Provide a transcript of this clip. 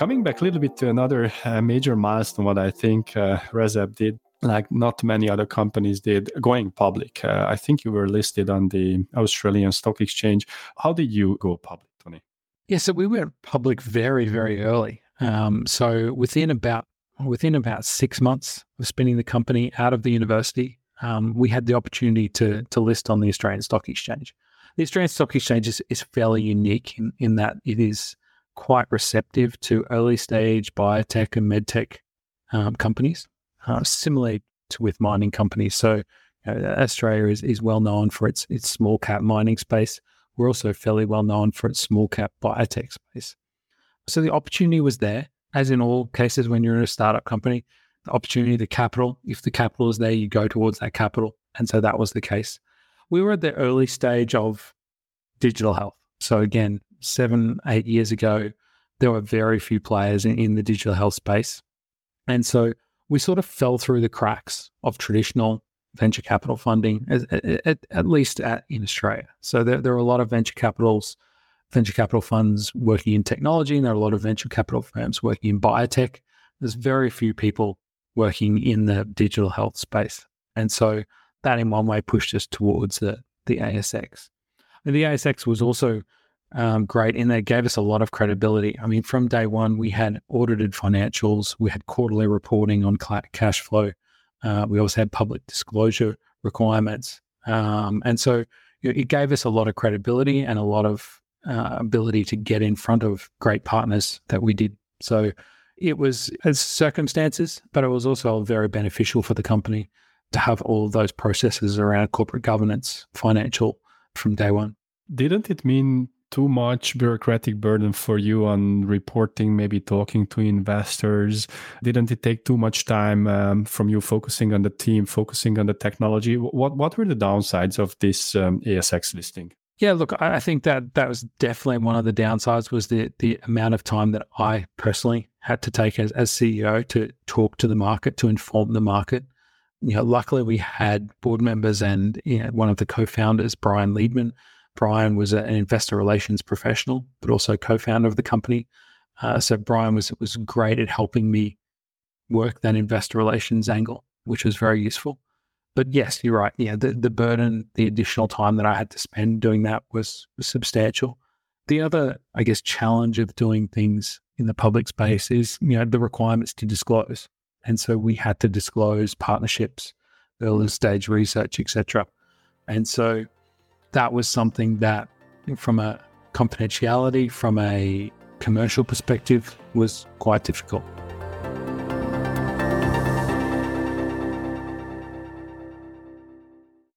Coming back a little bit to another uh, major milestone, what I think uh, ResApp did, like not many other companies did, going public. Uh, I think you were listed on the Australian Stock Exchange. How did you go public, Tony? Yeah, so we went public very, very early. Um, so within about within about six months of spinning the company out of the university, um, we had the opportunity to to list on the Australian Stock Exchange. The Australian Stock Exchange is, is fairly unique in, in that it is quite receptive to early stage biotech and medtech um, companies, uh, similarly to with mining companies. So uh, Australia is, is well known for its its small cap mining space. We're also fairly well known for its small cap biotech space. So the opportunity was there, as in all cases when you're in a startup company, the opportunity, the capital. If the capital is there, you go towards that capital. And so that was the case. We were at the early stage of digital health. So again, seven, eight years ago, there were very few players in, in the digital health space. And so we sort of fell through the cracks of traditional venture capital funding, at, at, at least at, in Australia. So there, there are a lot of venture capitals, venture capital funds working in technology, and there are a lot of venture capital firms working in biotech. There's very few people working in the digital health space. And so that in one way pushed us towards the, the ASX. And the ASX was also um, great and they gave us a lot of credibility. I mean, from day one, we had audited financials, we had quarterly reporting on cash flow, uh, we also had public disclosure requirements. Um, and so you know, it gave us a lot of credibility and a lot of uh, ability to get in front of great partners that we did. So it was as circumstances, but it was also very beneficial for the company to have all those processes around corporate governance, financial from day one. Didn't it mean too much bureaucratic burden for you on reporting, maybe talking to investors? Didn't it take too much time um, from you focusing on the team, focusing on the technology? What what were the downsides of this um, ASX listing? Yeah, look, I think that that was definitely one of the downsides was the the amount of time that I personally had to take as, as CEO to talk to the market, to inform the market. You know, luckily we had board members and you know, one of the co-founders, Brian Leedman, Brian was an investor relations professional, but also co-founder of the company. Uh, so Brian was was great at helping me work that investor relations angle, which was very useful. But yes, you're right. Yeah, the, the burden, the additional time that I had to spend doing that was, was substantial. The other, I guess, challenge of doing things in the public space is, you know, the requirements to disclose. And so we had to disclose partnerships, early stage research, etc. And so that was something that, from a confidentiality, from a commercial perspective, was quite difficult.